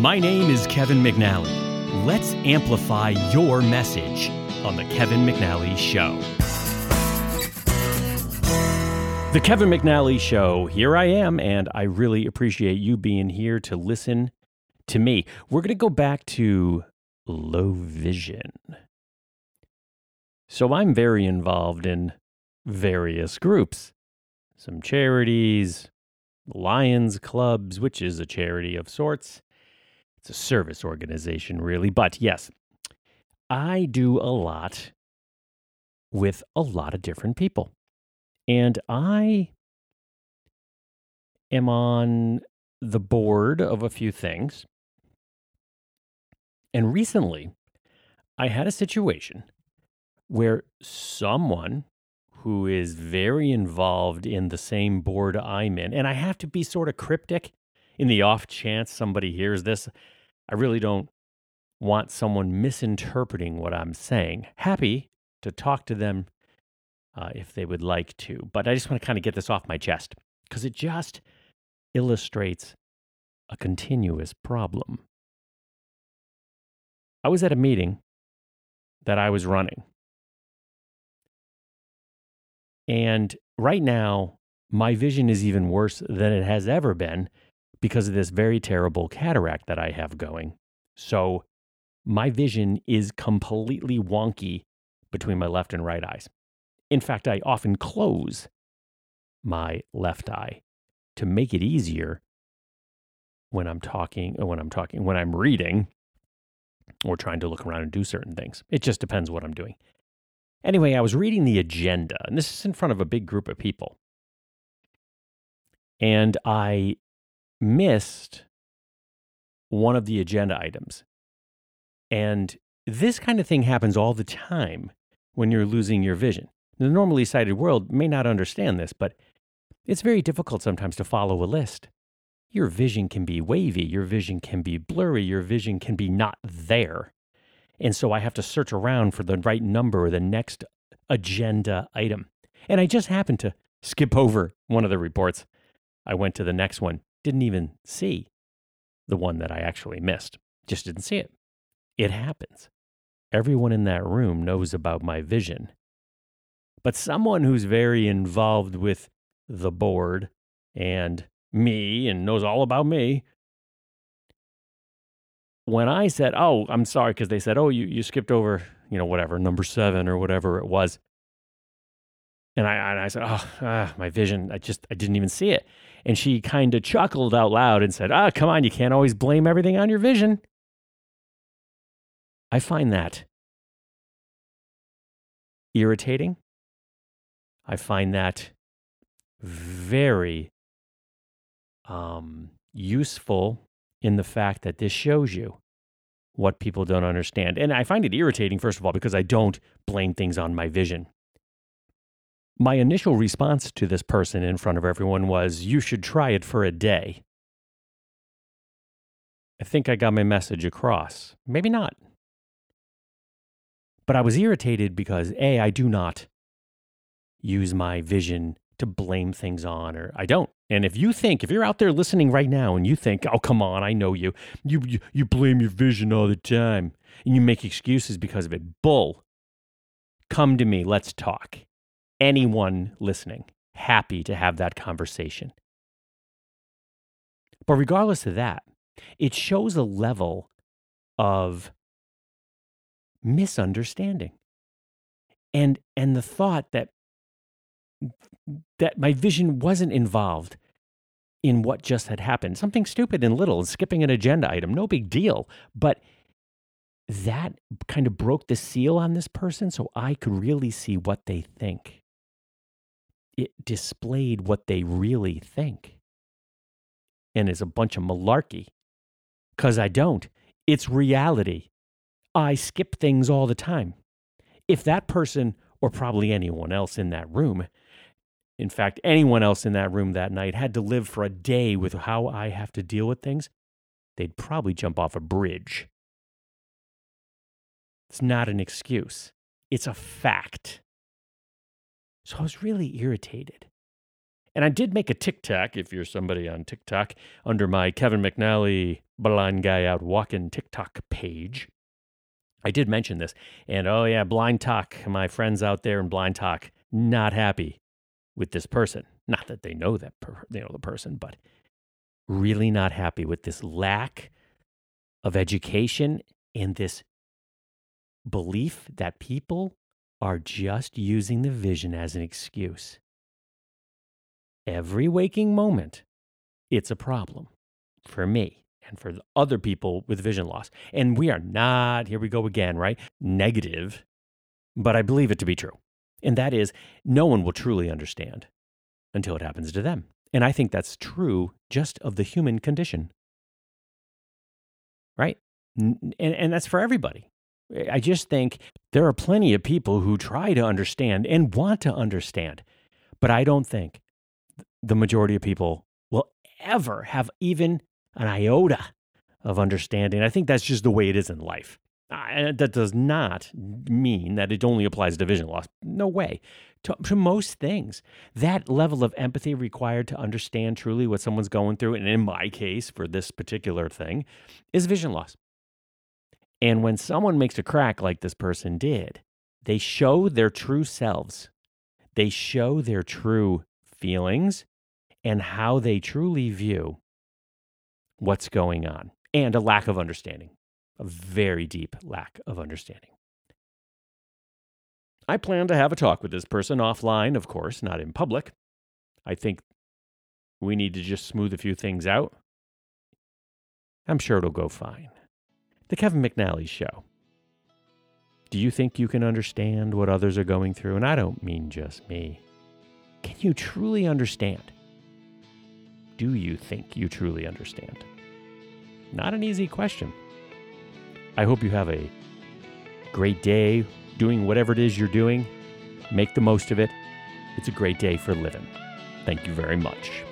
My name is Kevin McNally. Let's amplify your message on The Kevin McNally Show. The Kevin McNally Show, here I am, and I really appreciate you being here to listen to me. We're going to go back to low vision. So I'm very involved in various groups, some charities, Lions Clubs, which is a charity of sorts. It's a service organization, really. But yes, I do a lot with a lot of different people. And I am on the board of a few things. And recently, I had a situation where someone who is very involved in the same board I'm in, and I have to be sort of cryptic in the off chance somebody hears this. I really don't want someone misinterpreting what I'm saying. Happy to talk to them uh, if they would like to, but I just want to kind of get this off my chest because it just illustrates a continuous problem. I was at a meeting that I was running and right now, my vision is even worse than it has ever been because of this very terrible cataract that I have going. So my vision is completely wonky between my left and right eyes. In fact, I often close my left eye to make it easier when I'm talking, when I'm talking, when I'm reading or trying to look around and do certain things. It just depends what I'm doing. Anyway, I was reading the agenda, and this is in front of a big group of people. And I missed one of the agenda items. And this kind of thing happens all the time when you're losing your vision. The normally sighted world may not understand this, but it's very difficult sometimes to follow a list. Your vision can be wavy, your vision can be blurry, your vision can be not there. And so I have to search around for the right number or the next agenda item. And I just happened to skip over one of the reports. I went to the next one, didn't even see the one that I actually missed, just didn't see it. It happens. Everyone in that room knows about my vision. But someone who's very involved with the board and me and knows all about me when I said, "Oh, I'm sorry," because they said, "Oh, you you skipped over, you know, whatever number seven or whatever it was," and I and I said, "Oh, my vision, I just I didn't even see it," and she kind of chuckled out loud and said, "Ah, oh, come on, you can't always blame everything on your vision." I find that irritating. I find that very um, useful in the fact that this shows you what people don't understand. And I find it irritating, first of all, because I don't blame things on my vision. My initial response to this person in front of everyone was, You should try it for a day. I think I got my message across. Maybe not. But I was irritated because A, I do not use my vision to blame things on, or I don't. And if you think, if you're out there listening right now and you think, oh, come on, I know you, you, you, you blame your vision all the time and you make excuses because of it, bull, come to me. Let's talk. Anyone listening, happy to have that conversation. But regardless of that, it shows a level of misunderstanding and and the thought that that my vision wasn't involved in what just had happened. Something stupid and little, skipping an agenda item, no big deal. But that kind of broke the seal on this person so I could really see what they think. It displayed what they really think. And it's a bunch of malarkey. Because I don't. It's reality. I skip things all the time. If that person, or probably anyone else in that room, in fact, anyone else in that room that night had to live for a day with how I have to deal with things, they'd probably jump off a bridge. It's not an excuse, it's a fact. So I was really irritated. And I did make a TikTok, if you're somebody on TikTok, under my Kevin McNally blind guy out walking TikTok page. I did mention this. And oh, yeah, blind talk. My friends out there in blind talk, not happy with this person. Not that they know that, per, you know, the person, but really not happy with this lack of education and this belief that people are just using the vision as an excuse. Every waking moment, it's a problem for me and for other people with vision loss. And we are not, here we go again, right? Negative, but I believe it to be true. And that is, no one will truly understand until it happens to them. And I think that's true just of the human condition. Right? And, and that's for everybody. I just think there are plenty of people who try to understand and want to understand, but I don't think the majority of people will ever have even an iota of understanding. I think that's just the way it is in life. And that does not mean that it only applies to vision loss. No way. To, to, most things, that level of empathy required to understand truly what someone's going through, and in my case, for this particular thing, is vision loss. And when someone makes a crack like this person did, they show their true selves. They show their true feelings and how they truly view what's going on and a lack of understanding, a very deep lack of understanding. I plan to have a talk with this person offline, of course, not in public. I think we need to just smooth a few things out. I'm sure it'll go fine. The Kevin McNally Show. Do you think you can understand what others are going through? And I don't mean just me. Can you truly understand? Do you think you truly understand? Not an easy question. I hope you have a great day doing whatever it is you're doing. Make the most of it. It's a great day for living. Thank you very much.